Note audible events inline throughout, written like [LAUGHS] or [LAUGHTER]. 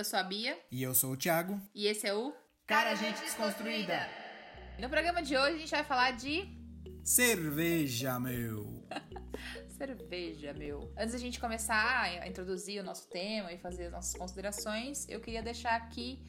Eu sou a Bia. E eu sou o Thiago. E esse é o Cara Gente Desconstruída. No programa de hoje a gente vai falar de. Cerveja, meu! [LAUGHS] Cerveja, meu. Antes da gente começar a introduzir o nosso tema e fazer as nossas considerações, eu queria deixar aqui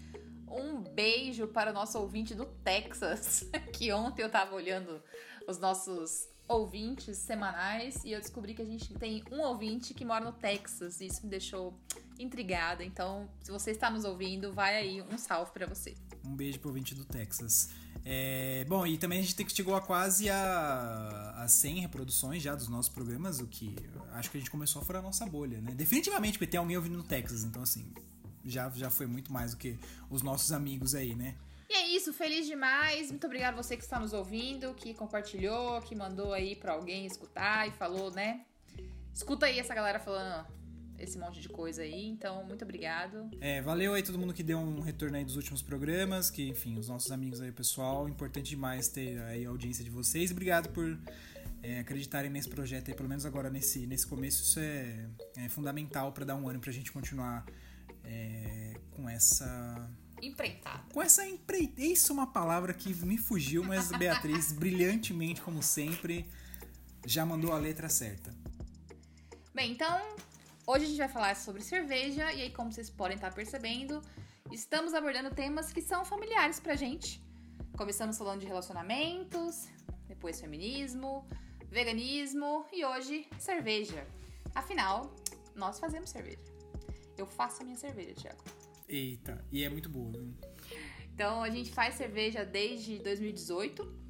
um beijo para o nosso ouvinte do Texas, [LAUGHS] que ontem eu tava olhando os nossos ouvintes semanais e eu descobri que a gente tem um ouvinte que mora no Texas e isso me deixou intrigada. Então, se você está nos ouvindo, vai aí um salve para você. Um beijo pro ouvinte do Texas. É, bom, e também a gente chegou a quase a, a 100 reproduções já dos nossos programas, o que acho que a gente começou a furar a nossa bolha, né? Definitivamente, porque tem alguém ouvindo no Texas, então assim, já, já foi muito mais do que os nossos amigos aí, né? E é isso, feliz demais. Muito obrigado a você que está nos ouvindo, que compartilhou, que mandou aí para alguém escutar e falou, né? Escuta aí essa galera falando esse monte de coisa aí, então muito obrigado. É, valeu aí todo mundo que deu um retorno aí dos últimos programas, que enfim, os nossos amigos aí, pessoal, importante demais ter aí a audiência de vocês. Obrigado por é, acreditarem nesse projeto aí, pelo menos agora nesse, nesse começo, isso é, é fundamental para dar um ânimo pra gente continuar é, com essa empreitada. Com essa empreitada. Isso é uma palavra que me fugiu, mas Beatriz, [LAUGHS] brilhantemente, como sempre, já mandou a letra certa. Bem, então, hoje a gente vai falar sobre cerveja, e aí, como vocês podem estar percebendo, estamos abordando temas que são familiares pra gente. Começamos falando de relacionamentos, depois feminismo, veganismo e hoje cerveja. Afinal, nós fazemos cerveja. Eu faço a minha cerveja, Thiago. Eita, e é muito boa, viu? Então a gente faz cerveja desde 2018,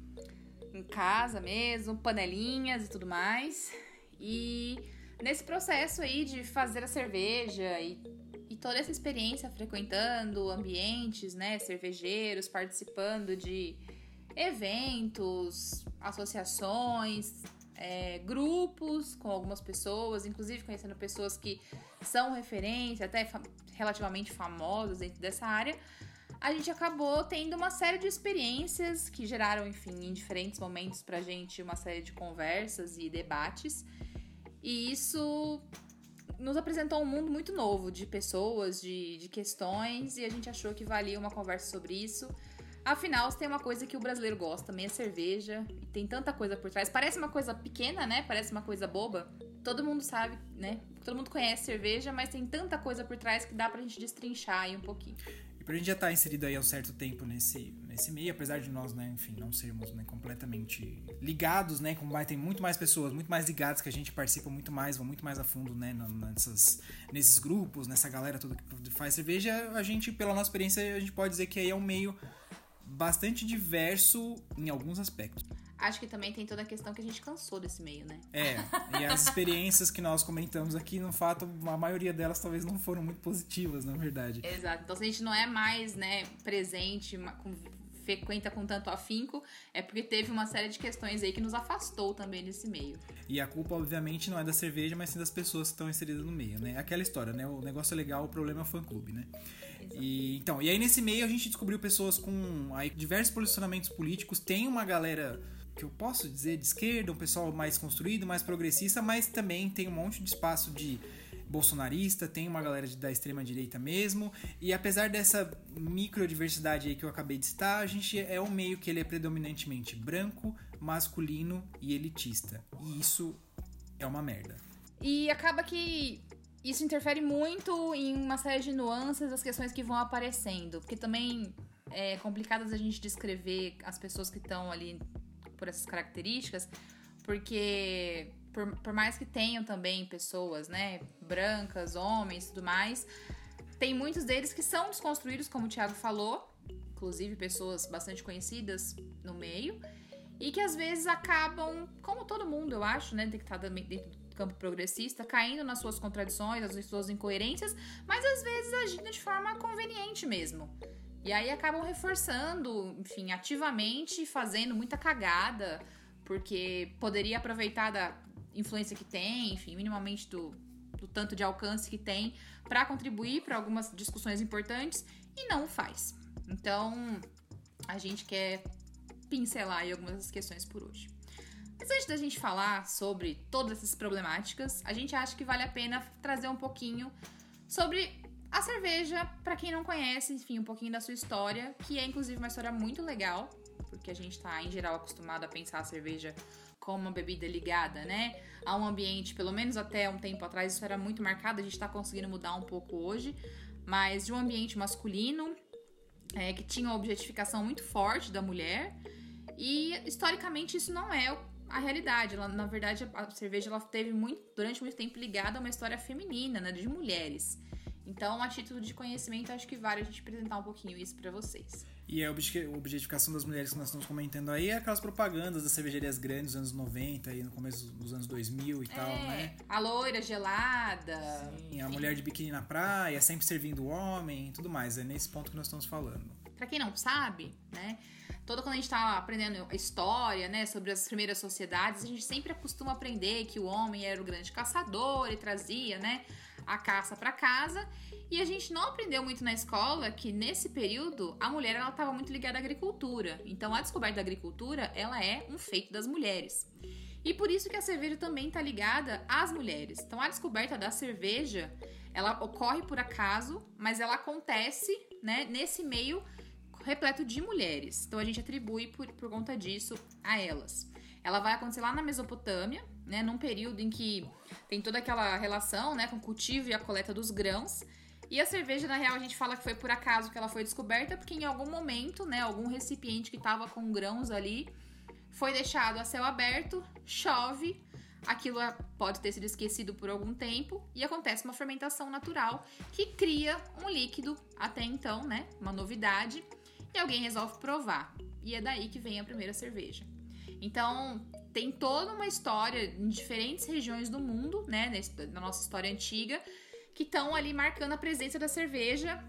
em casa mesmo, panelinhas e tudo mais. E nesse processo aí de fazer a cerveja e, e toda essa experiência frequentando ambientes, né, cervejeiros, participando de eventos, associações, é, grupos com algumas pessoas, inclusive conhecendo pessoas que são referência, até relativamente famosas dentro dessa área, a gente acabou tendo uma série de experiências que geraram, enfim, em diferentes momentos pra gente uma série de conversas e debates. E isso nos apresentou um mundo muito novo de pessoas, de, de questões, e a gente achou que valia uma conversa sobre isso. Afinal, tem uma coisa que o brasileiro gosta, é cerveja. E tem tanta coisa por trás. Parece uma coisa pequena, né? Parece uma coisa boba. Todo mundo sabe, né? Todo mundo conhece cerveja, mas tem tanta coisa por trás que dá pra gente destrinchar aí um pouquinho. E pra gente já estar tá inserido aí há um certo tempo nesse, nesse meio, apesar de nós, né, enfim, não sermos né, completamente ligados, né? Como vai, tem muito mais pessoas, muito mais ligadas que a gente participa muito mais, vão muito mais a fundo, né, nessas, nesses grupos, nessa galera toda que faz cerveja, a gente, pela nossa experiência, a gente pode dizer que aí é um meio bastante diverso em alguns aspectos. Acho que também tem toda a questão que a gente cansou desse meio, né? É, e as [LAUGHS] experiências que nós comentamos aqui, no fato, a maioria delas talvez não foram muito positivas, na verdade. Exato. Então, se a gente não é mais, né, presente, com, frequenta com tanto afinco, é porque teve uma série de questões aí que nos afastou também desse meio. E a culpa, obviamente, não é da cerveja, mas sim das pessoas que estão inseridas no meio, né? Aquela história, né? O negócio é legal, o problema é o fã-clube, né? E, então, e aí nesse meio a gente descobriu pessoas com aí, diversos posicionamentos políticos. Tem uma galera que eu posso dizer de esquerda, um pessoal mais construído, mais progressista, mas também tem um monte de espaço de bolsonarista, tem uma galera da extrema direita mesmo. E apesar dessa microdiversidade aí que eu acabei de citar, a gente é um meio que ele é predominantemente branco, masculino e elitista. E isso é uma merda. E acaba que isso interfere muito em uma série de nuances das questões que vão aparecendo, porque também é complicado a gente descrever as pessoas que estão ali por essas características, porque por, por mais que tenham também pessoas, né, brancas, homens e tudo mais, tem muitos deles que são desconstruídos, como o Thiago falou, inclusive pessoas bastante conhecidas no meio, e que às vezes acabam, como todo mundo, eu acho, né, tem estar dentro do campo progressista, caindo nas suas contradições, nas suas incoerências, mas às vezes agindo de forma conveniente mesmo. E aí acabam reforçando, enfim, ativamente fazendo muita cagada, porque poderia aproveitar da influência que tem, enfim, minimamente do, do tanto de alcance que tem para contribuir para algumas discussões importantes e não faz. Então, a gente quer pincelar aí algumas das questões por hoje. Mas antes da gente falar sobre todas essas problemáticas, a gente acha que vale a pena trazer um pouquinho sobre a cerveja, para quem não conhece, enfim, um pouquinho da sua história, que é inclusive uma história muito legal, porque a gente tá em geral acostumado a pensar a cerveja como uma bebida ligada, né, a um ambiente, pelo menos até um tempo atrás isso era muito marcado, a gente tá conseguindo mudar um pouco hoje, mas de um ambiente masculino, é, que tinha uma objetificação muito forte da mulher, e historicamente isso não é a realidade. Ela, na verdade, a cerveja ela teve muito, durante muito tempo ligada a uma história feminina, né, de mulheres. Então, a título de conhecimento, acho que vale a gente apresentar um pouquinho isso para vocês. E a objetificação das mulheres que nós estamos comentando aí é aquelas propagandas das cervejarias grandes dos anos 90 e no começo dos anos 2000 e é, tal, né? A loira gelada. Sim, a mulher de biquíni na praia, sempre servindo o homem e tudo mais. É nesse ponto que nós estamos falando. Para quem não sabe, né? Toda quando a gente tá aprendendo história, né, sobre as primeiras sociedades, a gente sempre costuma aprender que o homem era o grande caçador e trazia, né, a caça para casa. E a gente não aprendeu muito na escola que nesse período a mulher ela estava muito ligada à agricultura. Então a descoberta da agricultura ela é um feito das mulheres. E por isso que a cerveja também está ligada às mulheres. Então a descoberta da cerveja ela ocorre por acaso, mas ela acontece né, nesse meio repleto de mulheres. Então a gente atribui por, por conta disso a elas. Ela vai acontecer lá na Mesopotâmia, né, num período em que tem toda aquela relação, né, com o cultivo e a coleta dos grãos. E a cerveja, na real, a gente fala que foi por acaso que ela foi descoberta, porque em algum momento, né, algum recipiente que estava com grãos ali foi deixado a céu aberto, chove, aquilo é, pode ter sido esquecido por algum tempo e acontece uma fermentação natural que cria um líquido até então, né, uma novidade, e alguém resolve provar. E é daí que vem a primeira cerveja. Então, tem toda uma história em diferentes regiões do mundo, né, na nossa história antiga, que estão ali marcando a presença da cerveja.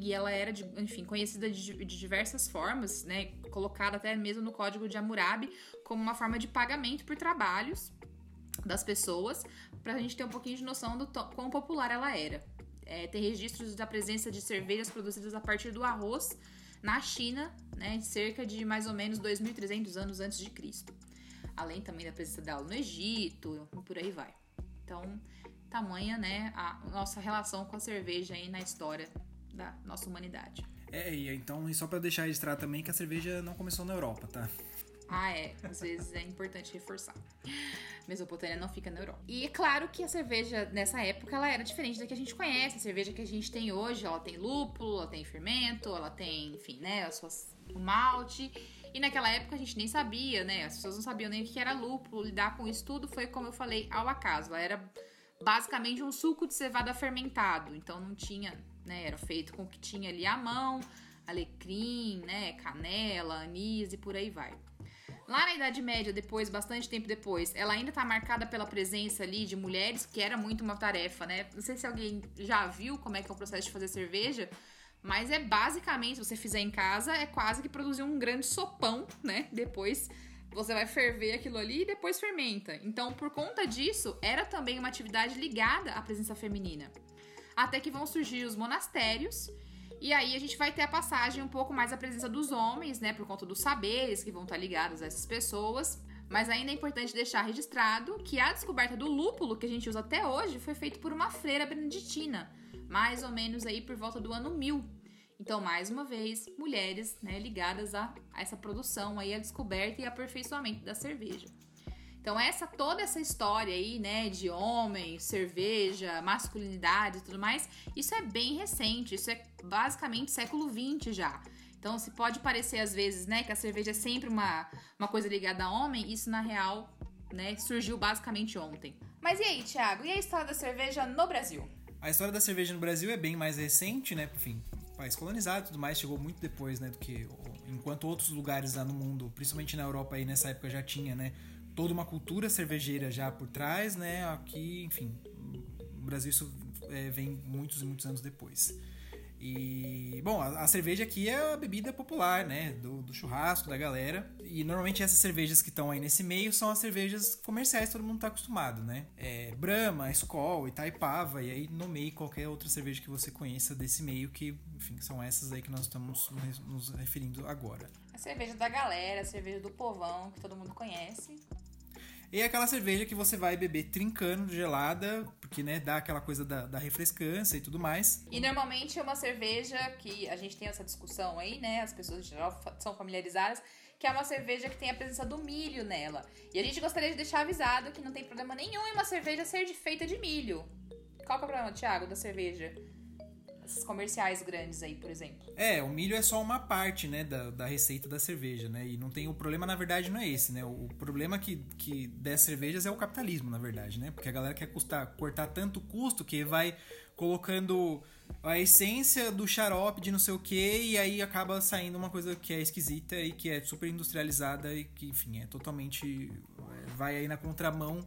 E ela era, de, enfim, conhecida de, de, diversas formas, né? Colocada até mesmo no código de Hammurabi como uma forma de pagamento por trabalhos das pessoas, para a gente ter um pouquinho de noção do quão popular ela era. É, tem registros da presença de cervejas produzidas a partir do arroz na China, né, cerca de mais ou menos 2.300 anos antes de Cristo. Além também da presença dela no Egito e por aí vai. Então, tamanha, né, a nossa relação com a cerveja aí na história da nossa humanidade. É, então, e só para deixar registrado também que a cerveja não começou na Europa, tá? Ah, é. Às vezes é importante reforçar. Mesopotâmia não fica na Europa. E é claro que a cerveja nessa época ela era diferente da que a gente conhece. A cerveja que a gente tem hoje, ela tem lúpulo, ela tem fermento, ela tem, enfim, né, as suas, o malte. E naquela época a gente nem sabia, né? As pessoas não sabiam nem o que era lúpulo. Lidar com isso tudo foi, como eu falei, ao acaso. Ela era basicamente um suco de cevada fermentado. Então não tinha, né? Era feito com o que tinha ali à mão, alecrim, né? Canela, anis e por aí vai. Lá na Idade Média, depois, bastante tempo depois, ela ainda tá marcada pela presença ali de mulheres, que era muito uma tarefa, né? Não sei se alguém já viu como é que é o processo de fazer cerveja, mas é basicamente, se você fizer em casa, é quase que produzir um grande sopão, né? Depois você vai ferver aquilo ali e depois fermenta. Então, por conta disso, era também uma atividade ligada à presença feminina. Até que vão surgir os monastérios e aí a gente vai ter a passagem um pouco mais a presença dos homens, né, por conta dos saberes que vão estar ligados a essas pessoas. Mas ainda é importante deixar registrado que a descoberta do lúpulo que a gente usa até hoje foi feita por uma freira beneditina, mais ou menos aí por volta do ano 1000. Então, mais uma vez, mulheres né, ligadas a, a essa produção aí, a descoberta e aperfeiçoamento da cerveja. Então, essa toda essa história aí, né, de homem, cerveja, masculinidade e tudo mais, isso é bem recente, isso é basicamente século XX já. Então, se pode parecer às vezes, né, que a cerveja é sempre uma, uma coisa ligada a homem, isso na real, né, surgiu basicamente ontem. Mas e aí, Thiago, e a história da cerveja no Brasil? A história da cerveja no Brasil é bem mais recente, né, enfim, país colonizado e tudo mais, chegou muito depois, né, do que enquanto outros lugares lá no mundo, principalmente na Europa aí nessa época já tinha, né, toda uma cultura cervejeira já por trás, né? Aqui, enfim, no Brasil isso é, vem muitos e muitos anos depois. E, bom, a, a, cerveja aqui é a bebida popular, né? Do, do, churrasco, da galera. E normalmente essas cervejas que estão aí nesse meio são as cervejas comerciais, todo mundo tá acostumado, né? É, Brahma, Skol, Itaipava, e aí nomeie qualquer outra cerveja que você conheça desse meio, que, enfim, são essas aí que nós estamos nos referindo agora. A cerveja da galera, a cerveja do povão, que todo mundo conhece. E é aquela cerveja que você vai beber trincando, gelada, porque, né, dá aquela coisa da, da refrescância e tudo mais. E normalmente é uma cerveja que a gente tem essa discussão aí, né? As pessoas em geral são familiarizadas, que é uma cerveja que tem a presença do milho nela. E a gente gostaria de deixar avisado que não tem problema nenhum em uma cerveja ser de feita de milho. Qual que é o problema, Thiago, da cerveja? Esses comerciais grandes aí, por exemplo. É, o milho é só uma parte, né, da, da receita da cerveja, né? E não tem o problema, na verdade, não é esse, né? O, problema que, que das cervejas é o capitalismo, na verdade, né? Porque a galera quer custar, cortar tanto custo que vai colocando a essência do xarope de não sei o que e aí acaba saindo uma coisa que é esquisita e que é super industrializada e que, enfim, é totalmente é, vai aí na contramão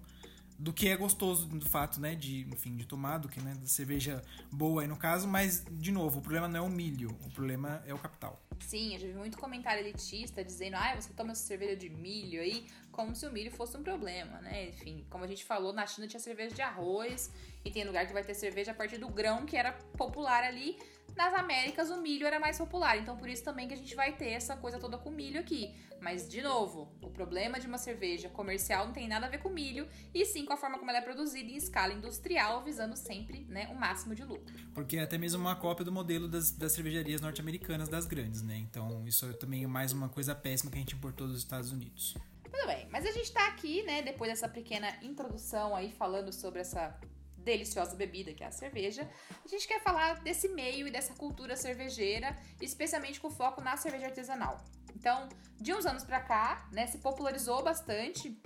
do que é gostoso do fato, né, de, enfim, de tomar, do que, né, da cerveja boa aí no caso, mas, de novo, o problema não é o milho, o problema é o capital. Sim, eu já vi muito comentário elitista dizendo, ah, você toma essa cerveja de milho aí, como se o milho fosse um problema, né? Enfim, como a gente falou, na China tinha cerveja de arroz, e tem lugar que vai ter cerveja a partir do grão que era popular ali, nas Américas o milho era mais popular, então por isso também que a gente vai ter essa coisa toda com milho aqui. Mas, de novo, o problema de uma cerveja comercial não tem nada a ver com milho, e sim com a forma como ela é produzida em escala industrial, visando sempre né, o máximo de lucro. Porque é até mesmo uma cópia do modelo das, das cervejarias norte-americanas das grandes, né? Então isso é também mais uma coisa péssima que a gente importou dos Estados Unidos. Tudo bem, mas a gente tá aqui, né, depois dessa pequena introdução aí, falando sobre essa deliciosa bebida que é a cerveja, a gente quer falar desse meio e dessa cultura cervejeira, especialmente com foco na cerveja artesanal. Então, de uns anos para cá, né, se popularizou bastante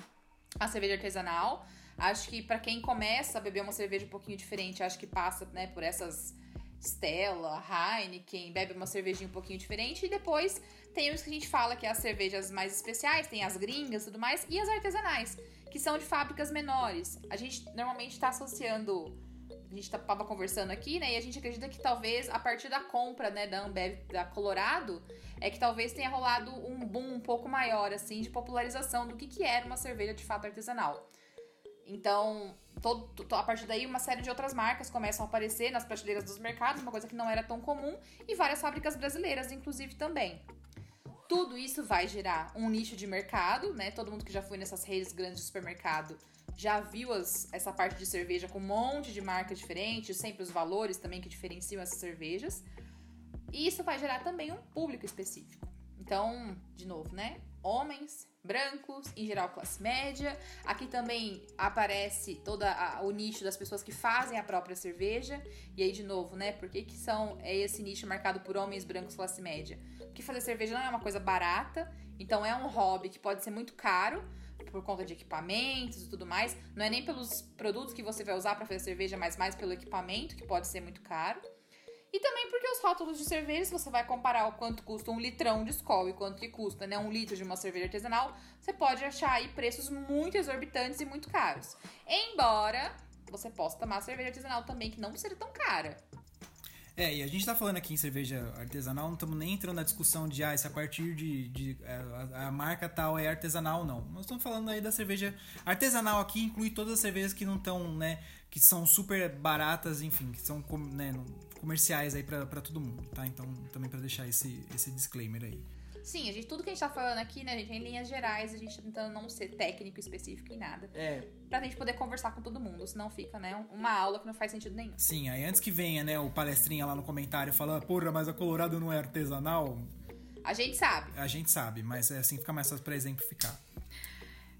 a cerveja artesanal. Acho que para quem começa a beber uma cerveja um pouquinho diferente, acho que passa, né, por essas Stella, Heineken, bebe uma cervejinha um pouquinho diferente e depois tem os que a gente fala que é as cervejas mais especiais, tem as gringas e tudo mais, e as artesanais, que são de fábricas menores. A gente normalmente está associando. A gente tava conversando aqui, né? E a gente acredita que talvez a partir da compra, né, da Ambev da Colorado, é que talvez tenha rolado um boom um pouco maior, assim, de popularização do que, que era uma cerveja de fato artesanal. Então, todo, a partir daí, uma série de outras marcas começam a aparecer nas prateleiras dos mercados, uma coisa que não era tão comum, e várias fábricas brasileiras, inclusive, também. Tudo isso vai gerar um nicho de mercado, né? Todo mundo que já foi nessas redes grandes de supermercado já viu as, essa parte de cerveja com um monte de marcas diferentes, sempre os valores também que diferenciam essas cervejas. E isso vai gerar também um público específico. Então, de novo, né? Homens, brancos, em geral classe média. Aqui também aparece todo o nicho das pessoas que fazem a própria cerveja. E aí, de novo, né? Por que, que são, é esse nicho marcado por homens brancos classe média? Porque fazer cerveja não é uma coisa barata, então é um hobby que pode ser muito caro por conta de equipamentos e tudo mais. Não é nem pelos produtos que você vai usar para fazer cerveja, mas mais pelo equipamento, que pode ser muito caro. E também porque os rótulos de cerveja, se você vai comparar o quanto custa um litrão de Skol e quanto que custa né, um litro de uma cerveja artesanal, você pode achar aí preços muito exorbitantes e muito caros. Embora você possa tomar cerveja artesanal também, que não seja tão cara. É, e a gente tá falando aqui em cerveja artesanal, não estamos nem entrando na discussão de ah, se a partir de, de é, a, a, marca tal é artesanal ou não. Nós estamos falando aí da cerveja artesanal aqui, inclui todas as cervejas que não estão, né, que são super baratas, enfim, que são né, comerciais aí para todo mundo, tá? Então, também para deixar esse, esse disclaimer aí. Sim, a gente, tudo que a gente tá falando aqui, né, gente, em linhas gerais, a gente tá tentando não ser técnico específico em nada. É. Pra gente poder conversar com todo mundo, senão fica, né, uma aula que não faz sentido nenhum. Sim, aí antes que venha, né, o palestrinha lá no comentário falando, porra, mas a Colorado não é artesanal. A gente sabe. A gente sabe, mas é assim fica mais fácil pra exemplificar.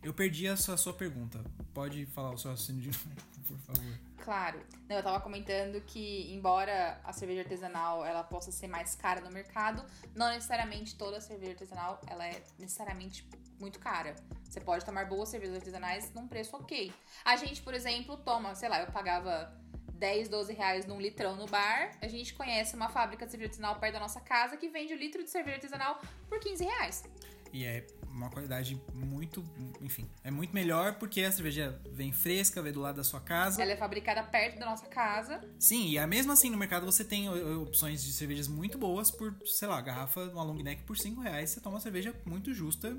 Eu perdi a sua, a sua pergunta. Pode falar o seu raciocínio de [LAUGHS] novo, por favor. Claro. Não, eu tava comentando que, embora a cerveja artesanal ela possa ser mais cara no mercado, não necessariamente toda cerveja artesanal ela é necessariamente muito cara. Você pode tomar boas cervejas artesanais num preço ok. A gente, por exemplo, toma, sei lá, eu pagava 10, 12 reais num litrão no bar. A gente conhece uma fábrica de cerveja artesanal perto da nossa casa que vende o litro de cerveja artesanal por 15 reais. E é uma qualidade muito, enfim, é muito melhor porque a cerveja vem fresca, vem do lado da sua casa. Ela é fabricada perto da nossa casa. Sim, e mesmo assim no mercado você tem opções de cervejas muito boas por, sei lá, garrafa, uma long neck por 5 reais, você toma uma cerveja muito justa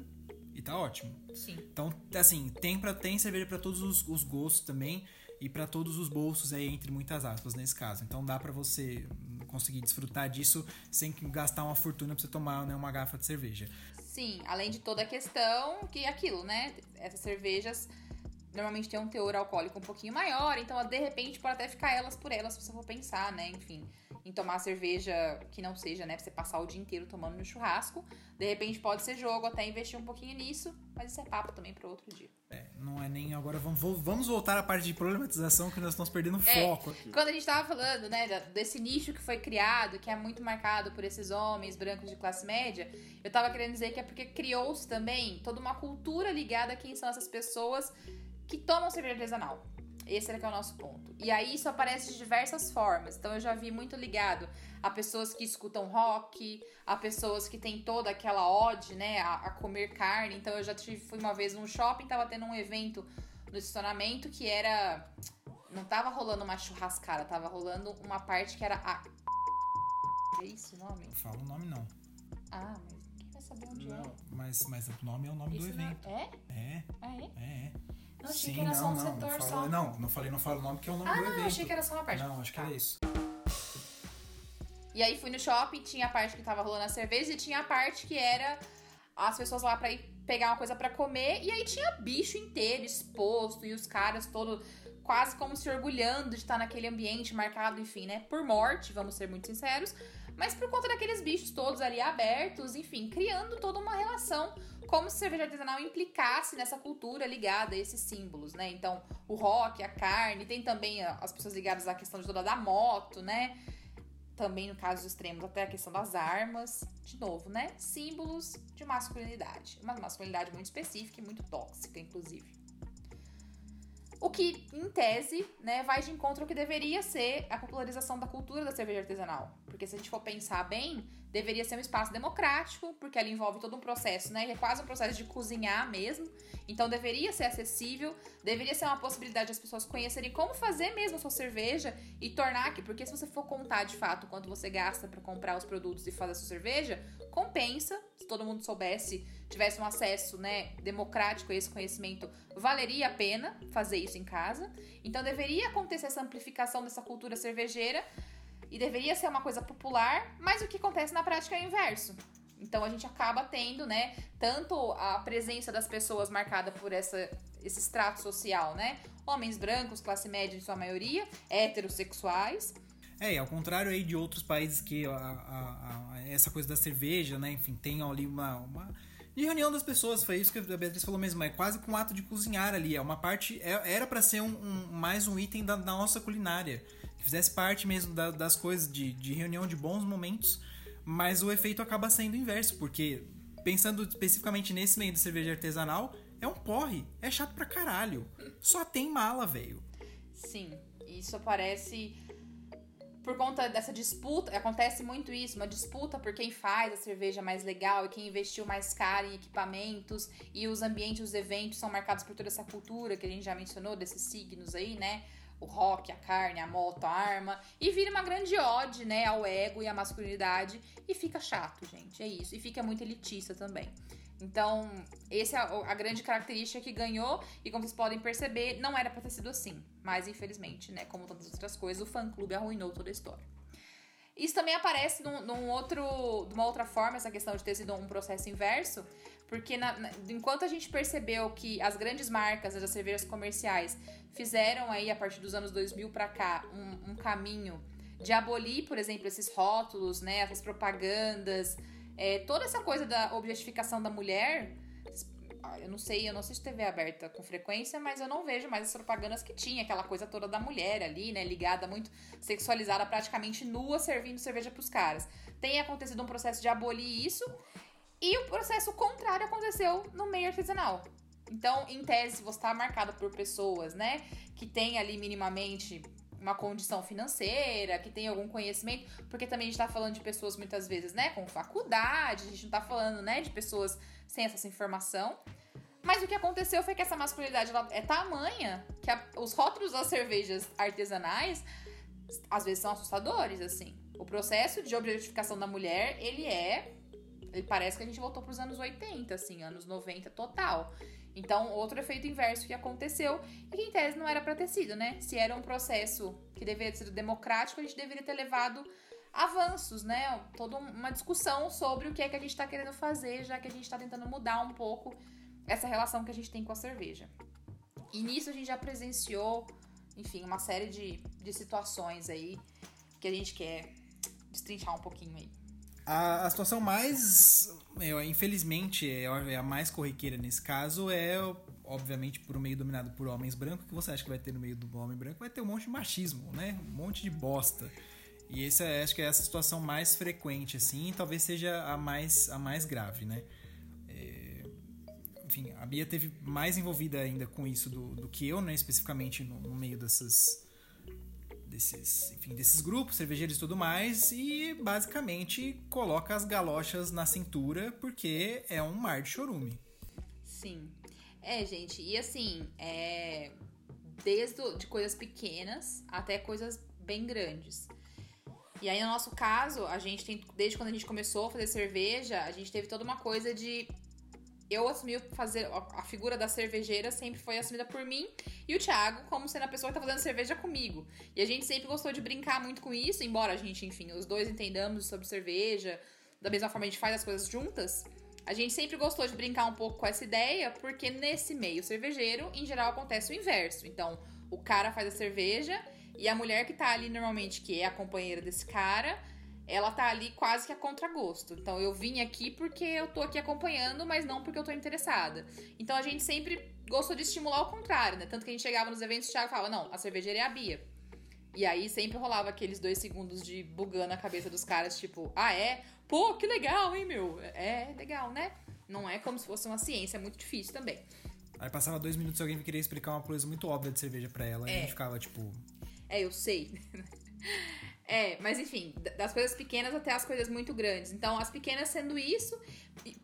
e tá ótimo. Sim. Então, assim, tem, pra, tem cerveja para todos os, os gostos também e para todos os bolsos aí entre muitas aspas nesse caso. Então dá para você conseguir desfrutar disso sem gastar uma fortuna para você tomar né, uma garrafa de cerveja. Sim, além de toda a questão que é aquilo, né? Essas cervejas normalmente tem um teor alcoólico um pouquinho maior, então de repente pode até ficar elas por elas, se você for pensar, né? Enfim, em tomar cerveja que não seja, né, pra você passar o dia inteiro tomando no churrasco. De repente pode ser jogo, até investir um pouquinho nisso, mas isso é papo também para outro dia. É, não é nem agora. Vamos, vamos voltar à parte de problematização que nós estamos perdendo É, foco aqui. Quando a gente tava falando, né, desse nicho que foi criado, que é muito marcado por esses homens brancos de classe média, eu tava querendo dizer que é porque criou-se também toda uma cultura ligada a quem são essas pessoas que tomam cerveja artesanal. Esse era que é o nosso ponto. E aí isso aparece de diversas formas. Então eu já vi muito ligado a pessoas que escutam rock, a pessoas que têm toda aquela ode, né, a, a comer carne. Então eu já tive, fui uma vez num shopping, tava tendo um evento no estacionamento que era não tava rolando uma churrascada, tava rolando uma parte que era a. É isso o nome? Não fala o nome, não. Ah, mas quem vai saber onde é? Mas, mas o nome é o nome Isso do não- evento. É? É, Ah, é? é, é. Eu achei Sim, que era só um não, não, setor não, só. falo- não, não falei, não falo o nome, que é o nome Ah, do não, evento. eu achei que era só uma parte. Não, acho que Tá. era isso. E aí fui no shopping, tinha a parte que tava rolando a cerveja e tinha a parte que era as pessoas lá pra ir pegar uma coisa pra comer. E aí tinha bicho inteiro exposto e os caras todo quase como se orgulhando de estar naquele ambiente marcado, enfim, né? Por morte, vamos ser muito sinceros. Mas por conta daqueles bichos todos ali abertos, enfim, criando toda uma relação como se cerveja artesanal implicasse nessa cultura ligada a esses símbolos, né? Então, o rock, a carne, tem também a- as pessoas ligadas à questão de toda da moto, né? Também, no caso extremos, até a questão das armas. De novo, né? Símbolos de masculinidade. Uma masculinidade muito específica e muito tóxica, inclusive. O que, em tese, né, vai de encontro ao que deveria ser a popularização da cultura da cerveja artesanal. Porque se a gente for pensar bem, deveria ser um espaço democrático, porque ela envolve todo um processo, né? É quase um processo de cozinhar mesmo. Então deveria ser acessível, deveria ser uma possibilidade das pessoas conhecerem como fazer mesmo a sua cerveja e tornar aqui, porque se você for contar de fato quanto você gasta para comprar os produtos e fazer a sua cerveja, compensa. Se todo mundo soubesse, tivesse um acesso, né, democrático a esse conhecimento, valeria a pena fazer isso em casa. Então deveria acontecer essa amplificação dessa cultura cervejeira e deveria ser uma coisa popular, mas o que acontece na prática é o inverso. Então a gente acaba tendo, né, tanto a presença das pessoas marcada por essa, esse extrato social, né? Homens brancos, classe média em sua maioria, heterossexuais. É, ao contrário aí de outros países que a- a- a- essa coisa da cerveja, né, enfim, tem ali uma, uma de reunião das pessoas, foi isso que a Beatriz falou mesmo, é quase com um ato de cozinhar ali, é uma parte, é- era pra ser um, um- mais um item da, da nossa culinária, que fizesse parte mesmo da- das coisas de, de reunião de bons momentos, mas o efeito acaba sendo inverso, porque pensando especificamente nesse meio de cerveja artesanal, é um porre, é chato pra caralho, só tem mala, velho. Sim, isso aparece por conta dessa disputa, acontece muito isso, uma disputa por quem faz a cerveja mais legal e quem investiu mais caro em equipamentos e os ambientes, os eventos são marcados por toda essa cultura que a gente já mencionou, desses signos aí, né? O rock, a carne, a moto, a arma. E vira uma grande ode, né, ao ego e à masculinidade. E fica chato, gente. É isso. E fica muito elitista também. Então, essa é a, a grande característica que ganhou, e como vocês podem perceber, não era pra ter sido assim. Mas, infelizmente, né, como tantas outras coisas, o fã-clube arruinou toda a história. Isso também aparece num, num outro, de uma outra forma, essa questão de ter sido um processo inverso, porque na- na- enquanto a gente percebeu que as grandes marcas das cervejas comerciais fizeram aí, a partir dos anos 2000 pra cá, um, um caminho de abolir, por exemplo, esses rótulos, né, essas propagandas, é, toda essa coisa da objetificação da mulher, ah, eu não sei, eu não se TV aberta com frequência, mas eu não vejo mais as propagandas que tinha, aquela coisa toda da mulher ali, né, ligada muito sexualizada, praticamente nua, servindo cerveja pros caras. Tem acontecido um processo de abolir isso, e o processo contrário aconteceu no meio artesanal. Então, em tese, você está marcado por pessoas, né, que tem ali minimamente uma condição financeira, que tem algum conhecimento, porque também a gente tá falando de pessoas muitas vezes, né, com faculdade, a gente não tá falando, né, de pessoas sem essa informação. Mas o que aconteceu foi que essa masculinidade é tamanha que a- os rótulos das cervejas artesanais às vezes são assustadores, assim. O processo de objetificação da mulher, ele é. Ele parece que a gente voltou pros anos 80, assim, anos 90 total. Então, outro efeito inverso que aconteceu e que em tese não era pra ter sido, né? Se era um processo que deveria ter sido democrático, a gente deveria ter levado avanços, né? Toda uma discussão sobre o que é que a gente tá querendo fazer, já que a gente tá tentando mudar um pouco essa relação que a gente tem com a cerveja. E nisso a gente já presenciou, enfim, uma série de, de situações aí que a gente quer destrinchar um pouquinho aí. A, a situação mais, é, infelizmente, é, é a mais corriqueira nesse caso é, obviamente, por um meio dominado por homens brancos. O que você acha que vai ter no meio do homem branco? Vai ter um monte de machismo, né? Um monte de bosta. E esse, é, acho que é essa situação mais frequente, assim, e talvez seja a mais, a mais grave, né? É, enfim, a Bia teve mais envolvida ainda com isso do, do que eu, né? Especificamente no, no meio dessas desses, enfim, desses grupos, cervejeiros e tudo mais, e basicamente coloca as galochas na cintura porque é um mar de chorume. Sim. É, gente, e assim, é... desde de coisas pequenas até coisas bem grandes. E aí, no nosso caso, a gente tem, desde quando a gente começou a fazer cerveja, a gente teve toda uma coisa de eu assumi fazer a figura da cervejeira sempre foi assumida por mim e o Thiago como sendo a pessoa que tá fazendo cerveja comigo. E a gente sempre gostou de brincar muito com isso, embora a gente, enfim, os dois entendamos sobre cerveja, da mesma forma a gente faz as coisas juntas. A gente sempre gostou de brincar um pouco com essa ideia, porque nesse meio cervejeiro, em geral, acontece o inverso. Então, o cara faz a cerveja e a mulher que tá ali normalmente, que é a companheira desse cara, ela tá ali quase que a contragosto. Então eu vim aqui porque eu tô aqui acompanhando, mas não porque eu tô interessada. Então a gente sempre gostou de estimular o contrário, né? Tanto que a gente chegava nos eventos e o Thiago falava, não, a cervejeira é a Bia. E aí sempre rolava aqueles dois segundos de bugando a cabeça dos caras, tipo, ah, é? Pô, que legal, hein, meu? É legal, né? Não é como se fosse uma ciência, é muito difícil também. Aí passava dois minutos e alguém queria explicar uma coisa muito óbvia de cerveja para ela, é. e a gente ficava, tipo. É, eu sei. É, mas enfim, das coisas pequenas até as coisas muito grandes. Então, as pequenas sendo isso,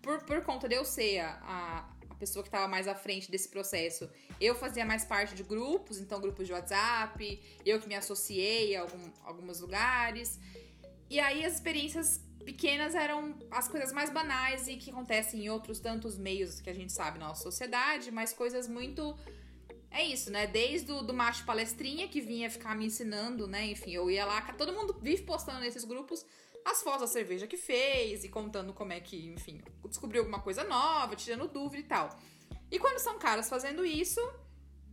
por, por conta de eu ser a, a pessoa que estava mais à frente desse processo, eu fazia mais parte de grupos, então grupos de WhatsApp, eu que me associei a algum, alguns lugares. E aí as experiências pequenas eram as coisas mais banais e que acontecem em outros tantos meios que a gente sabe na nossa sociedade, mas coisas muito é isso, né? Desde o do macho palestrinha que vinha ficar me ensinando, né? Enfim, eu ia lá, todo mundo vive postando nesses grupos as fotos da cerveja que fez e contando como é que, enfim, descobriu alguma coisa nova, tirando dúvida e tal. E quando são caras fazendo isso,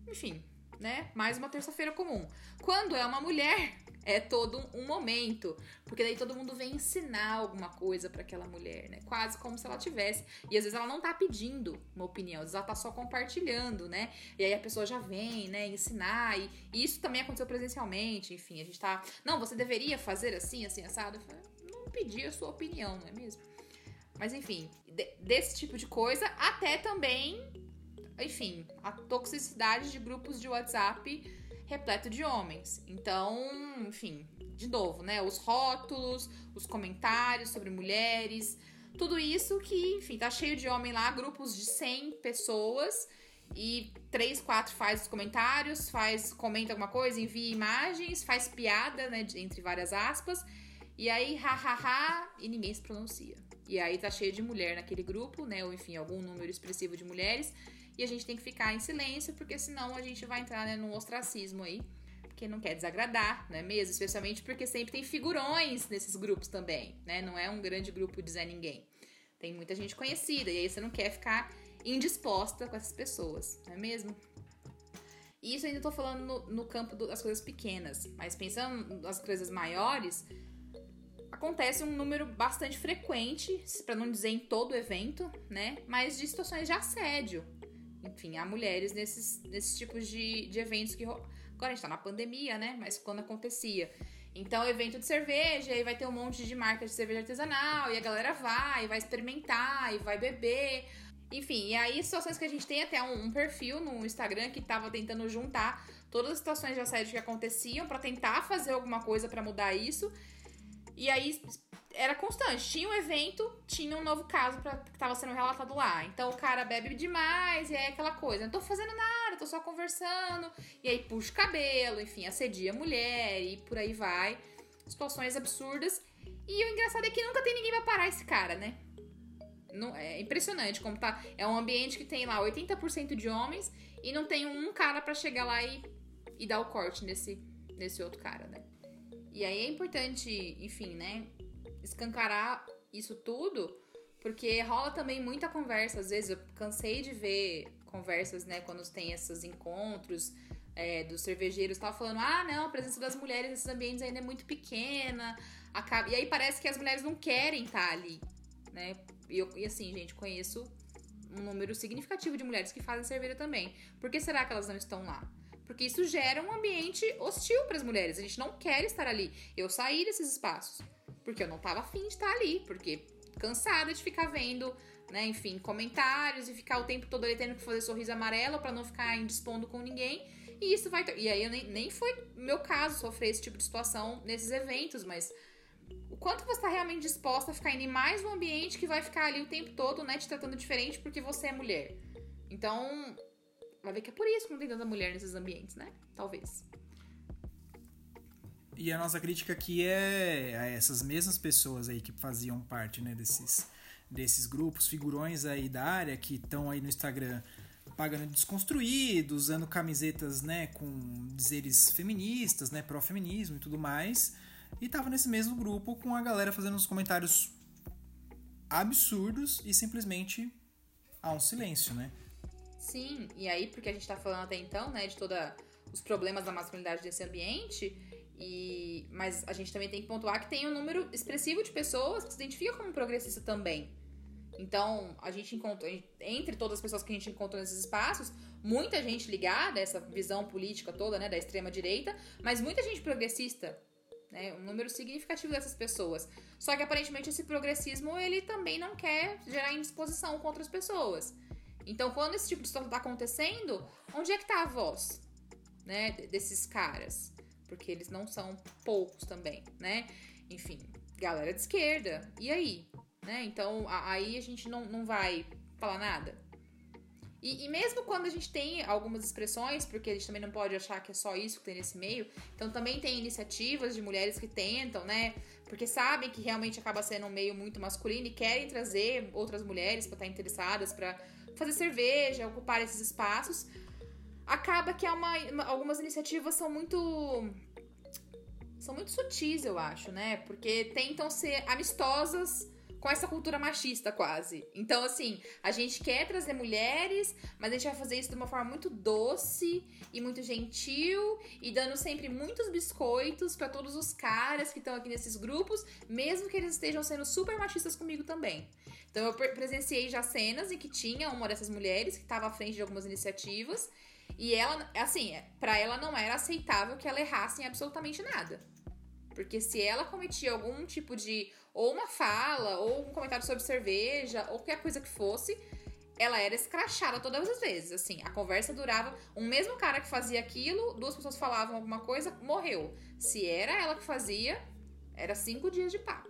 enfim, né? Mais uma terça-feira comum. Quando é uma mulher, é todo um momento, porque daí todo mundo vem ensinar alguma coisa para aquela mulher, né? Quase como se ela tivesse. E às vezes ela não tá pedindo uma opinião, às vezes ela tá só compartilhando, né? E aí a pessoa já vem, né, ensinar e, e isso também aconteceu presencialmente, enfim, a gente tá, não, você deveria fazer assim, assim assado. Eu não pedi a sua opinião, não é mesmo? Mas enfim, de, desse tipo de coisa até também, enfim, a toxicidade de grupos de WhatsApp repleto de homens. Então, enfim, de novo, né? Os rótulos, os comentários sobre mulheres, tudo isso que, enfim, tá cheio de homem lá, grupos de 100 pessoas e três, quatro faz os comentários, faz, comenta alguma coisa, envia imagens, faz piada, né, entre várias aspas, e aí, hahaha, e ninguém se pronuncia. E aí tá cheio de mulher naquele grupo, né, ou enfim, algum número expressivo de mulheres, e a gente tem que ficar em silêncio, porque senão a gente vai entrar né, num ostracismo aí, porque não quer desagradar, não é mesmo? Especialmente porque sempre tem figurões nesses grupos também, né? Não é um grande grupo de Zé Ninguém. Tem muita gente conhecida, e aí você não quer ficar indisposta com essas pessoas, não é mesmo? E isso ainda tô falando no, no campo do, das coisas pequenas, mas pensando nas coisas maiores, acontece um número bastante frequente, para não dizer em todo evento, né? Mas de situações de assédio, enfim, há mulheres nesses, nesses tipos de, de eventos que. Agora a gente tá na pandemia, né? Mas quando acontecia. Então, evento de cerveja, aí vai ter um monte de marcas de cerveja artesanal, e a galera vai, vai experimentar, e vai beber. Enfim, e aí situações que a gente tem até um, um perfil no Instagram que tava tentando juntar todas as situações de assédio que aconteciam para tentar fazer alguma coisa para mudar isso. E aí era constante. Tinha um evento, tinha um novo caso pra, que tava sendo relatado lá. Então o cara bebe demais, e é aquela coisa. Não tô fazendo nada, tô só conversando. E aí puxa o cabelo, enfim, assedia a mulher e por aí vai. Situações absurdas. E o engraçado é que nunca tem ninguém pra parar esse cara, né? Não, é impressionante como tá. É um ambiente que tem lá 80% de homens e não tem um cara para chegar lá e, e dar o corte nesse, nesse outro cara, né? E aí é importante, enfim, né? escancarar isso tudo, Porque rola também muita conversa, às vezes eu cansei de ver conversas, né, quando tem esses encontros é, dos cervejeiros, tava falando, ah, não, a presença das mulheres nesses ambientes ainda é muito pequena, acaba... e aí parece que as mulheres não querem estar tá ali, né, e, eu, e assim, gente, conheço um número significativo de mulheres que fazem cerveja também. Por que será que elas não estão lá? Porque isso gera um ambiente hostil para as mulheres. A gente não quer estar ali. Eu saí desses espaços porque eu não tava afim de estar ali, porque cansada de ficar vendo, né, enfim, comentários e ficar o tempo todo ali tendo que fazer sorriso amarelo para não ficar indispondo com ninguém. E isso vai. E aí eu nem, nem foi meu caso sofrer esse tipo de situação nesses eventos, mas o quanto você está realmente disposta a ficar indo em mais um ambiente que vai ficar ali o tempo todo, né, te tratando diferente porque você é mulher. Então, vai ver que é por isso que não tem tanta mulher nesses ambientes, né? Talvez. E a nossa crítica aqui é a essas mesmas pessoas aí que faziam parte, né, desses, desses grupos, figurões aí da área que estão aí no Instagram pagando desconstruído, usando camisetas, né, com dizeres feministas, né, pró-feminismo e tudo mais. E tava nesse mesmo grupo com a galera fazendo uns comentários absurdos e simplesmente há um silêncio, né? Sim, e aí, porque a gente tá falando até então, né, de todos os problemas da masculinidade desse ambiente, e mas a gente também tem que pontuar que tem um número expressivo de pessoas que se identificam como progressista também. Então, a gente encontrou, entre todas as pessoas que a gente encontrou nesses espaços, muita gente ligada a essa visão política toda, né, da extrema direita, mas muita gente progressista né? Um número significativo dessas pessoas. Só que aparentemente esse progressismo ele também não quer gerar indisposição contra as pessoas. Então, quando esse tipo de situação está acontecendo, onde é que está a voz, né, desses caras? Porque eles não são poucos também, né? Enfim, galera de esquerda. E aí? Né? Então, aí a gente não, não vai falar nada. E, e, mesmo quando a gente tem algumas expressões, porque a gente também não pode achar que é só isso que tem nesse meio, então também tem iniciativas de mulheres que tentam, né? Porque sabem que realmente acaba sendo um meio muito masculino e querem trazer outras mulheres para estar interessadas, para fazer cerveja, ocupar esses espaços. Acaba que é uma, algumas iniciativas são muito são muito sutis, eu acho, né? Porque tentam ser amistosas com essa cultura machista quase. Então, assim, a gente quer trazer mulheres, mas a gente vai fazer isso de uma forma muito doce e muito gentil e dando sempre muitos biscoitos para todos os caras que estão aqui nesses grupos, mesmo que eles estejam sendo super machistas comigo também. Então, eu presenciei já cenas em que tinha uma dessas mulheres que estava à frente de algumas iniciativas e ela, assim, para ela não era aceitável que ela errasse em absolutamente nada. Porque se ela cometia algum tipo de ou uma fala, ou um comentário sobre cerveja, ou qualquer coisa que fosse, ela era escrachada todas as vezes. Assim, a conversa durava. Um mesmo cara que fazia aquilo, duas pessoas falavam alguma coisa, morreu. Se era ela que fazia, era cinco dias de papo.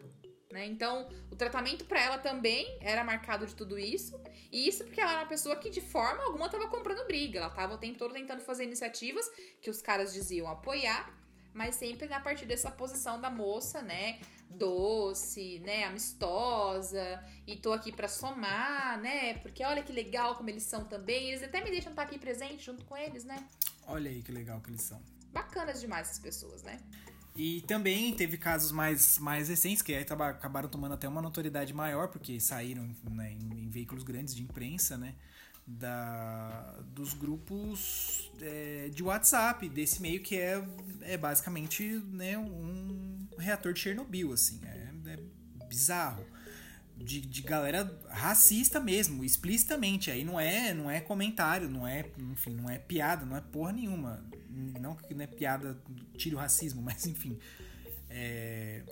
Né? Então, o tratamento para ela também era marcado de tudo isso. E isso porque ela era uma pessoa que, de forma alguma, estava comprando briga. Ela estava o tempo todo tentando fazer iniciativas que os caras diziam apoiar, mas sempre a partir dessa posição da moça, né? doce, né, amistosa, e tô aqui para somar, né? Porque olha que legal como eles são também. Eles até me deixam estar aqui presente junto com eles, né? Olha aí que legal que eles são. Bacanas demais essas pessoas, né? E também teve casos mais, mais recentes que acabaram tomando até uma notoriedade maior, porque saíram né, em, em, veículos grandes de imprensa, né? Da, dos grupos é, de WhatsApp, desse meio que é, é basicamente né, um reator de Chernobyl, assim. É, é bizarro. De, de galera racista mesmo, explicitamente. Aí não é, não é comentário, não é, enfim, não é piada, não é porra nenhuma. Não que não é piada, tire o racismo, [LAUGHS] mas enfim. É,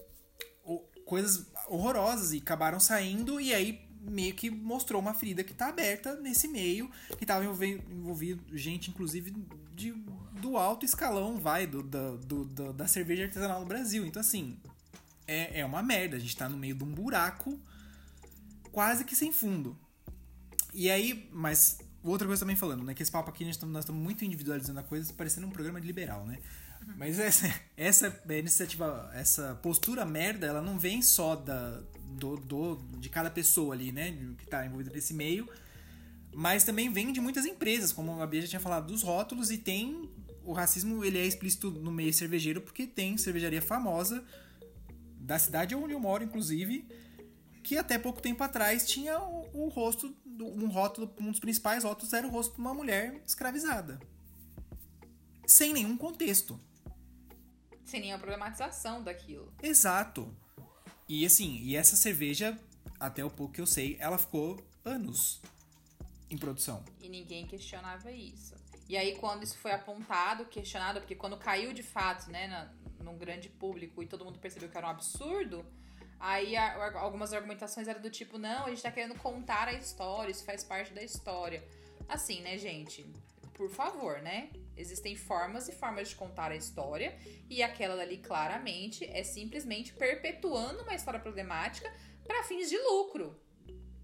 coisas horrorosas e acabaram saindo e aí meio que mostrou uma ferida que tá aberta nesse meio, que tava envolvendo, envolvido gente, inclusive, de do alto escalão, vai, do, do, do, da cerveja artesanal no Brasil. Então, assim, é, é uma merda. A gente tá no meio de um buraco quase que sem fundo. E aí, mas outra coisa também falando, né? Que esse papo aqui nós estamos muito individualizando a coisa, parecendo um programa de liberal, né? Mas essa, essa iniciativa, essa postura merda, ela não vem só da, do, do, de cada pessoa ali, né? Que tá envolvida nesse meio. Mas também vem de muitas empresas, como a Bia já tinha falado, dos rótulos, e tem o racismo ele é explícito no meio cervejeiro porque tem cervejaria famosa da cidade onde eu moro, inclusive, que até pouco tempo atrás tinha o, o rosto, do, um rótulo, um dos principais rótulos era o rosto de uma mulher escravizada. Sem nenhum contexto. Sem nenhuma problematização daquilo. Exato. E assim, e essa cerveja, até o pouco que eu sei, ela ficou anos em produção. E ninguém questionava isso. E aí, quando isso foi apontado, questionado, porque quando caiu de fato, né, na, num grande público e todo mundo percebeu que era um absurdo, aí a, algumas argumentações eram do tipo: não, a gente tá querendo contar a história, isso faz parte da história. Assim, né, gente? Por favor, né? Existem formas e formas de contar a história, e aquela dali claramente é simplesmente perpetuando uma história problemática para fins de lucro.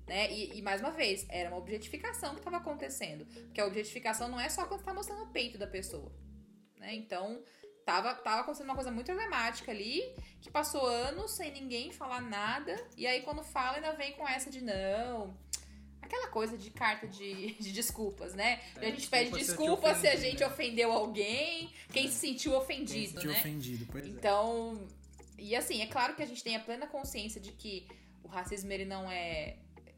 Né? E, e, mais uma vez, era uma objetificação que estava acontecendo. Porque a objetificação não é só quando está mostrando o peito da pessoa. Né? Então, tava, tava acontecendo uma coisa muito problemática ali, que passou anos sem ninguém falar nada. E aí, quando fala, ainda vem com essa de não. Aquela coisa de carta de, [LAUGHS] de desculpas, né? É, a gente pede desculpa se a gente né? ofendeu alguém, quem é. se sentiu ofendido, se sentiu né? ofendido, pois é. Então, é. e assim, é claro que a gente tem a plena consciência de que o racismo ele não é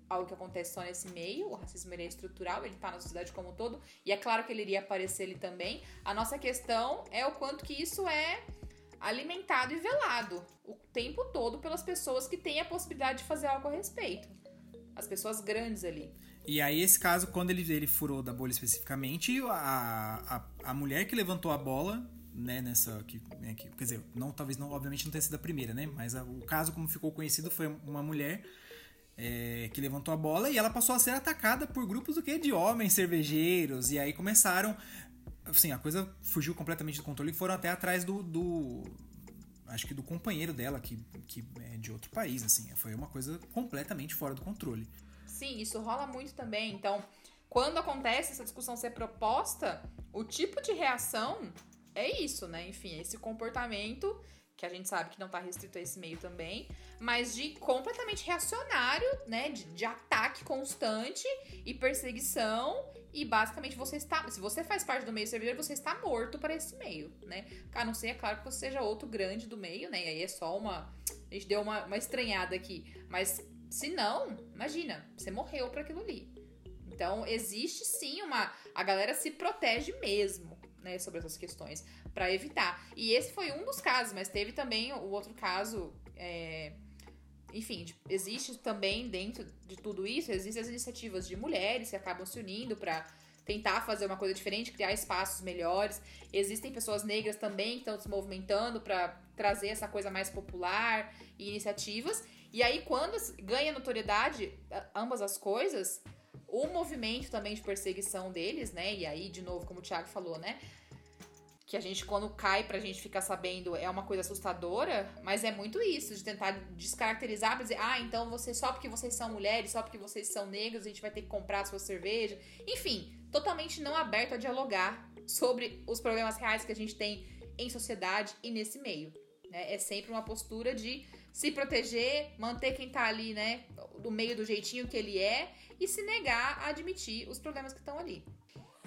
algo que acontece só nesse meio, o racismo ele é estrutural, ele tá na sociedade como um todo, e é claro que ele iria aparecer ali também. A nossa questão é o quanto que isso é alimentado e velado o tempo todo pelas pessoas que têm a possibilidade de fazer algo a respeito. As pessoas grandes ali. E aí, esse caso, quando ele, ele furou da bolha especificamente, a, a, a mulher que levantou a bola, né, nessa. Que, né, que, quer dizer, não, talvez não, obviamente não tenha sido a primeira, né? Mas a, o caso, como ficou conhecido, foi uma mulher é, que levantou a bola e ela passou a ser atacada por grupos do que de homens cervejeiros e aí começaram assim a coisa fugiu completamente do controle e foram até atrás do, do acho que do companheiro dela que, que é de outro país assim foi uma coisa completamente fora do controle. Sim isso rola muito também. Então quando acontece essa discussão ser proposta o tipo de reação é isso né? Enfim esse comportamento que a gente sabe que não está restrito a esse meio também, mas de completamente reacionário, né? De, de, ataque constante e perseguição. E basicamente você está. Se você faz parte do meio cervejeiro, você está morto para esse meio, né? A não ser, é claro, que você seja outro grande do meio, né? E aí é só uma. A gente deu uma, uma estranhada aqui. Mas se não, imagina, você morreu para aquilo ali. Então existe sim uma. A galera se protege mesmo, né? Sobre essas questões para evitar. E esse foi um dos casos, mas teve também o outro caso. É, enfim, existe também dentro de tudo isso, existem as iniciativas de mulheres que acabam se unindo para tentar fazer uma coisa diferente, criar espaços melhores. Existem pessoas negras também que estão se movimentando para trazer essa coisa mais popular e iniciativas. E aí, quando ganha notoriedade ambas as coisas, o movimento também de perseguição deles, né? E aí, de novo, como o Thiago falou, né? que a gente, quando cai pra gente ficar sabendo, é uma coisa assustadora, mas é muito isso, de tentar descaracterizar, pra dizer, ah, então você só porque vocês são mulheres, só porque vocês são negros, a gente vai ter que comprar a sua cerveja. Enfim, totalmente não aberto a dialogar sobre os problemas reais que a gente tem em sociedade e nesse meio. Né? É sempre uma postura de se proteger, manter quem tá ali, né, do meio do jeitinho que ele é e se negar a admitir os problemas que estão ali.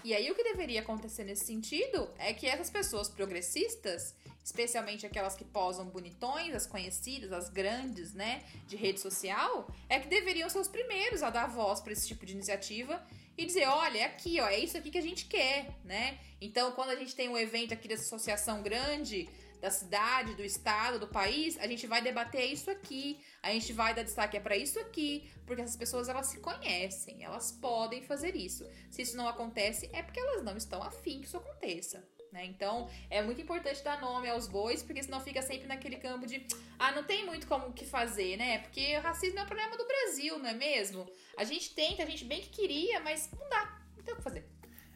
E aí o que deveria acontecer nesse sentido é que essas pessoas progressistas, especialmente aquelas que posam bonitões, as conhecidas, as grandes, né, de rede social, é que deveriam ser os primeiros a dar voz para esse tipo de iniciativa e dizer, olha, é aqui, ó, é isso aqui que a gente quer, né? Então, quando a gente tem um evento aqui dessa associação grande, da cidade, do estado, do país, a gente vai debater isso aqui, a gente vai dar destaque é para isso aqui, porque essas pessoas elas se conhecem, elas podem fazer isso. Se isso não acontece, é porque elas não estão afim que isso aconteça. Né? Então é muito importante dar nome aos bois, porque senão fica sempre naquele campo de ah, não tem muito como que fazer, né? Porque o racismo é um problema do Brasil, não é mesmo? A gente tenta, a gente bem que queria, mas não dá, não tem o que fazer.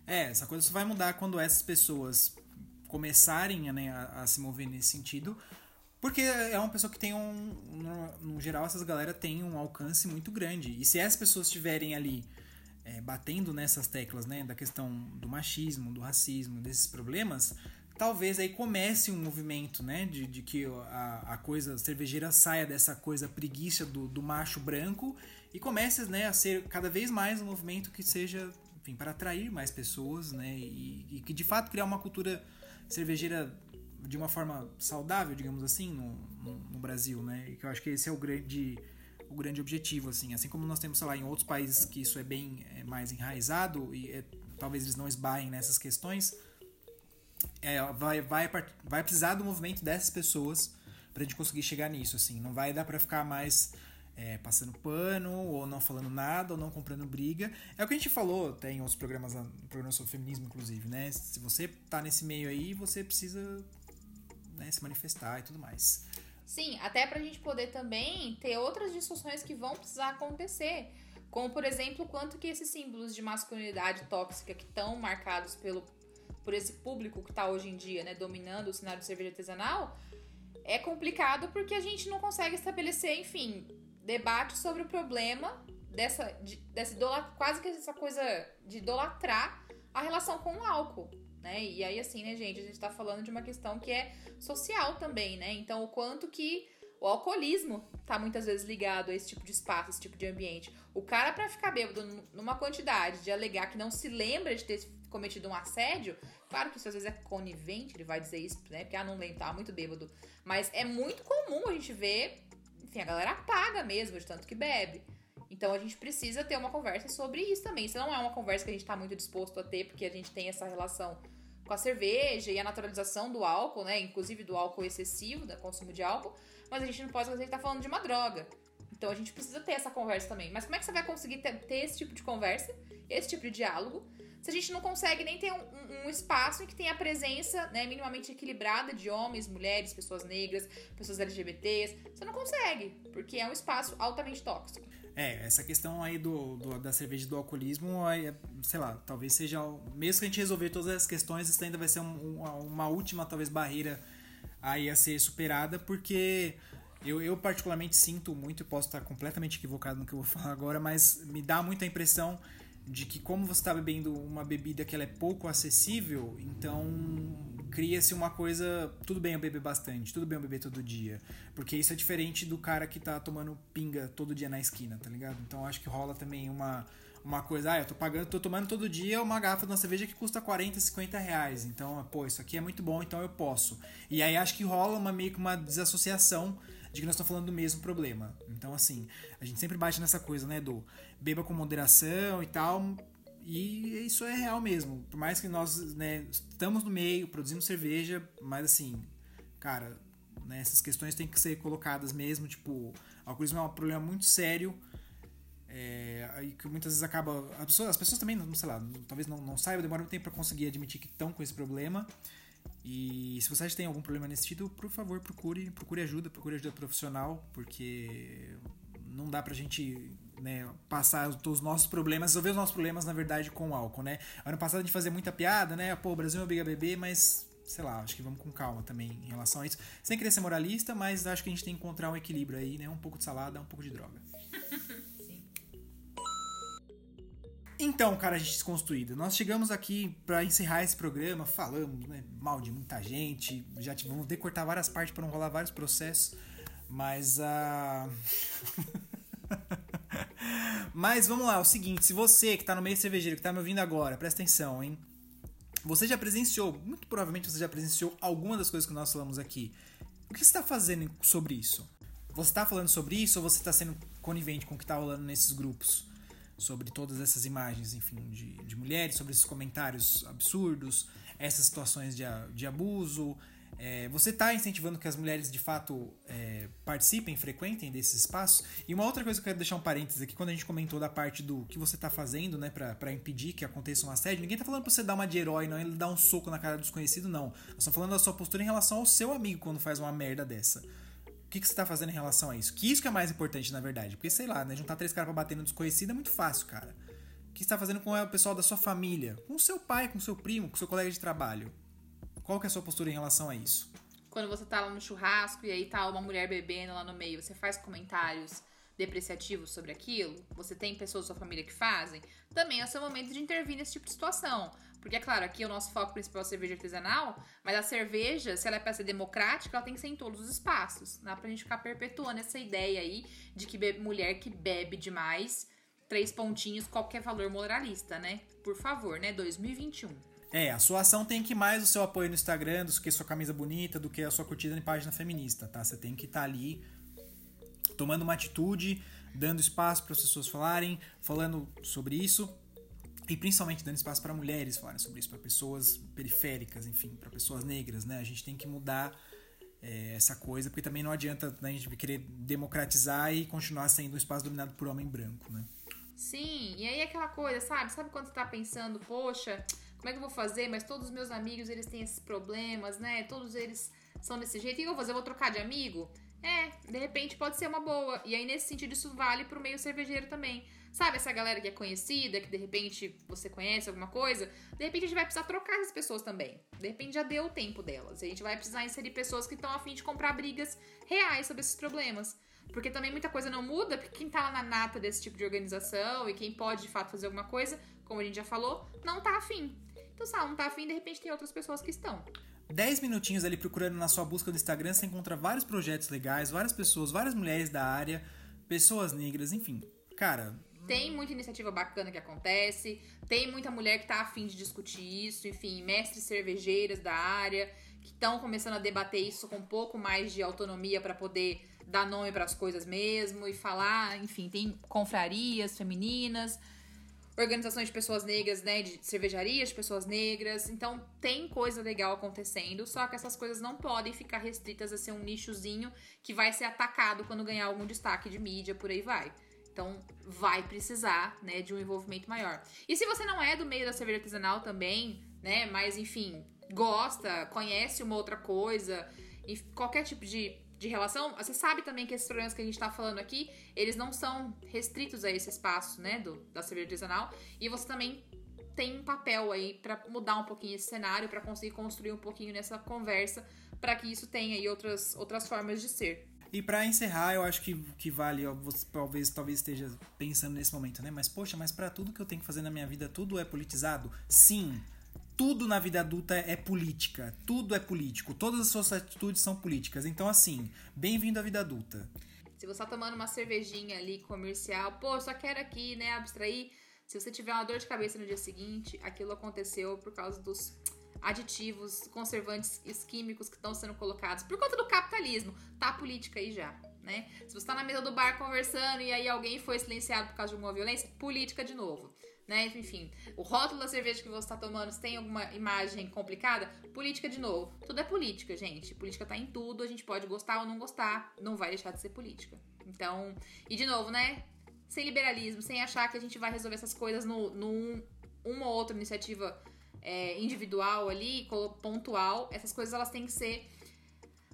É, essa coisa só vai mudar quando essas pessoas começarem né, a, a, se mover nesse sentido. Porque é uma pessoa que tem um. No, no, geral, essas galera tem um alcance muito grande. E se as pessoas estiverem ali é, batendo nessas teclas, né, da questão do machismo, do racismo, desses problemas, talvez aí comece um movimento, né, de, de que a, a coisa cervejeira saia dessa coisa preguiça do, do macho branco e comece, né, a ser cada vez mais um movimento que seja, enfim, para atrair mais pessoas, né, e, e que de fato criar uma cultura cervejeira de uma forma saudável, digamos assim, no, no, no Brasil, né? Que eu acho que esse é o grande o grande objetivo, assim. Assim como nós temos, sei lá, em outros países que isso é bem é, mais enraizado e é, talvez eles não esbarrem nessas questões, é, vai, vai, vai precisar do movimento dessas pessoas pra gente conseguir chegar nisso, assim. Não vai dar para ficar mais é, passando pano, ou não falando nada, ou não comprando briga. É o que a gente falou, tem outros programas, programas sobre feminismo, inclusive, né? Se você tá nesse meio aí, você precisa né, se manifestar e tudo mais. Sim, até pra gente poder também ter outras discussões que vão precisar acontecer. Como, por exemplo, quanto que esses símbolos de masculinidade tóxica que estão marcados pelo, por esse público que está hoje em dia, né, dominando o cenário de cerveja artesanal, é complicado porque a gente não consegue estabelecer, enfim, debate sobre o problema dessa, de, dessa quase que essa coisa de idolatrar a relação com o álcool, né? E aí, assim, né, gente, a gente tá falando de uma questão que é social também, né? Então, o quanto que o alcoolismo tá muitas vezes ligado a esse tipo de espaço, esse tipo de ambiente. O cara, para ficar bêbado numa quantidade de alegar que não se lembra de ter cometido um assédio, claro que isso às vezes é conivente, ele vai dizer isso, né? Porque, ah, não lembro, tá muito bêbado. Mas é muito comum a gente ver enfim, a galera paga mesmo de tanto que bebe. Então a gente precisa ter uma conversa sobre isso também. Isso não é uma conversa que a gente está muito disposto a ter, porque a gente tem essa relação com a cerveja e a naturalização do álcool, né? Inclusive do álcool excessivo, do consumo de álcool. Mas a gente não pode esquecer que tá falando de uma droga. Então a gente precisa ter essa conversa também. Mas como é que você vai conseguir ter, ter esse tipo de conversa, esse tipo de diálogo, se a gente não consegue nem ter um, um, espaço em que tenha a presença né, minimamente equilibrada de homens, mulheres, pessoas negras, pessoas LGBTs. Você não consegue, porque é um espaço altamente tóxico. É, essa questão aí do, do da cerveja do alcoolismo, é, sei lá, talvez seja. Mesmo que a gente resolver todas as questões, isso ainda vai ser um, uma, uma última, talvez, barreira aí a ser superada, porque eu, eu particularmente sinto muito, e posso estar completamente equivocado no que eu vou [LAUGHS] falar agora, mas me dá muita impressão de que como você está bebendo uma bebida que ela é pouco acessível, então cria-se uma coisa, tudo bem eu beber bastante, tudo bem eu beber todo dia, porque isso é diferente do cara que tá tomando pinga todo dia na esquina, tá ligado? Então acho que rola também uma uma coisa, ah, eu tô pagando, tô tomando todo dia uma garrafa de uma cerveja que custa 40, 50 reais. Então, pô, isso aqui é muito bom, então eu posso. E aí acho que rola uma meio que uma desassociação de que nós estamos falando do mesmo problema. Então, assim, a gente sempre bate nessa coisa, né, do beba com moderação e tal. E isso é real mesmo. Por mais que nós né, estamos no meio, produzimos cerveja, mas assim, cara, né, essas questões têm que ser colocadas mesmo. Tipo, alcoolismo é um problema muito sério. É, que muitas vezes acaba. As pessoas, as pessoas também, sei lá, talvez não, não saibam, demora um tempo para conseguir admitir que estão com esse problema. E se você tem algum problema nesse sentido, por favor, procure, procure ajuda, procure ajuda profissional, porque não dá pra gente né, passar os nossos problemas, resolver os nossos problemas, na verdade, com o álcool, né? Ano passado a gente fazia muita piada, né? Pô, o Brasil é obriga a beber, mas sei lá, acho que vamos com calma também em relação a isso. Sem querer ser moralista, mas acho que a gente tem que encontrar um equilíbrio aí, né? Um pouco de salada, um pouco de droga. [LAUGHS] Então, cara, gente desconstruída, nós chegamos aqui para encerrar esse programa, falamos né, mal de muita gente, já vamos ter que cortar várias partes para não rolar vários processos, mas a. Uh... [LAUGHS] mas vamos lá, é o seguinte, se você que tá no meio cervejeiro, que tá me ouvindo agora, presta atenção, hein? Você já presenciou, muito provavelmente você já presenciou alguma das coisas que nós falamos aqui. O que você está fazendo sobre isso? Você está falando sobre isso ou você está sendo conivente com o que está rolando nesses grupos? sobre todas essas imagens, enfim, de, de mulheres, sobre esses comentários absurdos, essas situações de, de abuso. É, você está incentivando que as mulheres de fato é, participem, frequentem desses espaços? E uma outra coisa que eu quero deixar um parênteses aqui, quando a gente comentou da parte do que você está fazendo, né, para impedir que aconteça um assédio, ninguém está falando para você dar uma de herói, não, ele dar um soco na cara do desconhecido, não. Nós estamos falando da sua postura em relação ao seu amigo quando faz uma merda dessa que, que você tá fazendo em relação a isso? Que isso que é mais importante, na verdade. Porque, sei lá, né? Juntar três caras pra bater no desconhecido é muito fácil, cara. O que você tá fazendo com o pessoal da sua família? Com o seu pai, com o seu primo, com o seu colega de trabalho? Qual que é a sua postura em relação a isso? Quando você tá lá no churrasco e aí tá uma mulher bebendo lá no meio, você faz comentários depreciativos sobre aquilo? Você tem pessoas da sua família que fazem? Também é o seu momento de intervir nesse tipo de situação. Porque, é claro, aqui o nosso foco principal é a cerveja artesanal, mas a cerveja, se ela é para ser democrática, ela tem que ser em todos os espaços. Não dá pra gente ficar perpetuando essa ideia aí de que mulher que bebe demais, três pontinhos, qualquer valor moralista, né? Por favor, né? 2021. É, a sua ação tem que mais o seu apoio no Instagram do que sua camisa bonita, do que a sua curtida em página feminista, tá? Você tem que estar tá ali tomando uma atitude dando espaço para as pessoas falarem, falando sobre isso. E principalmente dando espaço para mulheres falarem sobre isso, para pessoas periféricas, enfim, para pessoas negras, né? A gente tem que mudar é, essa coisa, porque também não adianta né, a gente querer democratizar e continuar sendo um espaço dominado por homem branco, né? Sim, e aí é aquela coisa, sabe? Sabe quando você tá pensando, poxa, como é que eu vou fazer? Mas todos os meus amigos, eles têm esses problemas, né? Todos eles são desse jeito. O que eu vou fazer? Eu vou trocar de amigo? É, de repente pode ser uma boa. E aí, nesse sentido, isso vale pro meio cervejeiro também. Sabe essa galera que é conhecida, que de repente você conhece alguma coisa? De repente a gente vai precisar trocar essas pessoas também. De repente já deu o tempo delas. A gente vai precisar inserir pessoas que estão afim de comprar brigas reais sobre esses problemas. Porque também muita coisa não muda, porque quem tá lá na nata desse tipo de organização e quem pode de fato fazer alguma coisa, como a gente já falou, não tá afim. Então, se ela não tá afim, de repente tem outras pessoas que estão. 10 minutinhos ali procurando na sua busca do Instagram, você encontra vários projetos legais, várias pessoas, várias mulheres da área, pessoas negras, enfim. Cara, tem muita iniciativa bacana que acontece, tem muita mulher que tá afim de discutir isso, enfim, mestres cervejeiras da área que estão começando a debater isso com um pouco mais de autonomia para poder dar nome para as coisas mesmo e falar, enfim, tem confrarias femininas, organizações de pessoas negras, né, de cervejarias de pessoas negras. Então tem coisa legal acontecendo, só que essas coisas não podem ficar restritas a ser um nichozinho que vai ser atacado quando ganhar algum destaque de mídia, por aí vai. Então, vai precisar, né, de um envolvimento maior. E se você não é do meio da cerveja artesanal também, né, mas enfim, gosta, conhece uma outra coisa, e qualquer tipo de, de relação, você sabe também que esses problemas que a gente tá falando aqui, eles não são restritos a esse espaço, né, do, da cerveja artesanal, e você também tem um papel aí para mudar um pouquinho esse cenário, para conseguir construir um pouquinho nessa conversa, para que isso tenha aí outras, outras formas de ser. E para encerrar, eu acho que, que vale, ó, você talvez, talvez esteja pensando nesse momento, né? Mas poxa, mas para tudo que eu tenho que fazer na minha vida, tudo é politizado? Sim. Tudo na vida adulta é política, tudo é político, todas as suas atitudes são políticas. Então, assim, bem-vindo à vida adulta. Se você tá tomando uma cervejinha ali comercial, pô, só quero aqui, né, abstrair. Se você tiver uma dor de cabeça no dia seguinte, aquilo aconteceu por causa dos aditivos, conservantes químicos que estão sendo colocados por conta do capitalismo. Tá a política aí já, né? Se você tá na mesa do bar conversando e aí alguém foi silenciado por causa de alguma violência, política de novo. Né? Enfim, o rótulo da cerveja que você está tomando, se tem alguma imagem complicada, política de novo. Tudo é política, gente. Política tá em tudo, a gente pode gostar ou não gostar, não vai deixar de ser política. Então, e de novo, né? Sem liberalismo, sem achar que a gente vai resolver essas coisas no, no uma ou outra iniciativa é, individual ali, pontual, essas coisas elas têm que ser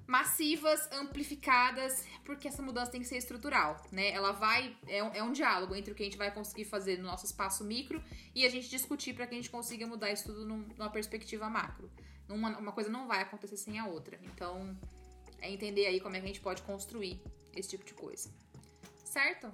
massivas, amplificadas, porque essa mudança tem que ser estrutural, né? Ela vai é um, é um diálogo entre o que a gente vai conseguir fazer no nosso espaço micro e a gente discutir para que a gente consiga mudar isso tudo num, numa perspectiva macro. Uma, uma coisa não vai acontecer sem a outra. Então, é entender aí como é que a gente pode construir esse tipo de coisa. Certo?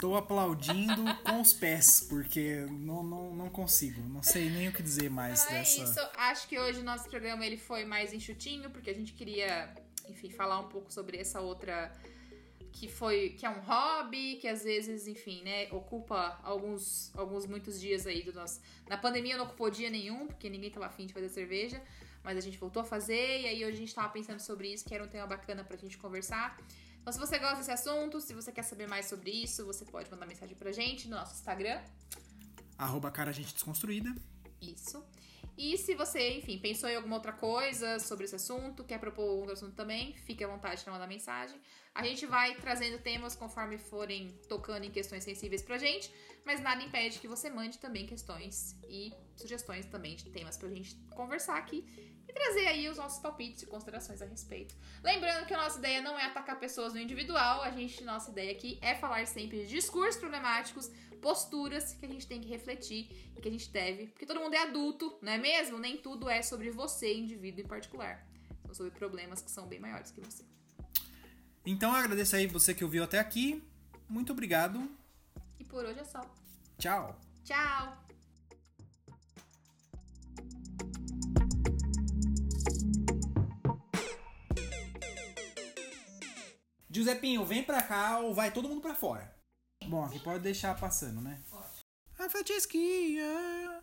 Tô aplaudindo com os pés, porque não, não, não consigo. Não sei nem o que dizer mais então dessa. É isso. Acho que hoje o nosso programa ele foi mais enxutinho, porque a gente queria, enfim, falar um pouco sobre essa outra que foi que é um hobby, que às vezes, enfim, né, ocupa alguns alguns muitos dias aí do nosso. Na pandemia não ocupou dia nenhum, porque ninguém tava afim de fazer cerveja, mas a gente voltou a fazer e aí hoje a gente tava pensando sobre isso, que era um tema bacana pra gente conversar. Então, se você gosta desse assunto, se você quer saber mais sobre isso, você pode mandar mensagem pra gente no nosso Instagram. Arroba cara gente desconstruída. Isso. E se você, enfim, pensou em alguma outra coisa sobre esse assunto, quer propor outro assunto também, fique à vontade de mandar mensagem. A gente vai trazendo temas conforme forem tocando em questões sensíveis pra gente, mas nada impede que você mande também questões e sugestões também de temas pra gente conversar aqui e trazer aí os nossos palpites e considerações a respeito. Lembrando que a nossa ideia não é atacar pessoas no individual, a gente, nossa ideia aqui é falar sempre de discursos problemáticos, posturas que a gente tem que refletir e que a gente deve, porque todo mundo é adulto, não é mesmo? Nem tudo é sobre você, indivíduo em particular. São sobre problemas que são bem maiores que você. Então eu agradeço aí você que ouviu até aqui. Muito obrigado. E por hoje é só. Tchau. Tchau. Giuseppinho, vem pra cá ou vai todo mundo pra fora? Bom, aqui pode deixar passando, né? Pode. A fatisquinha.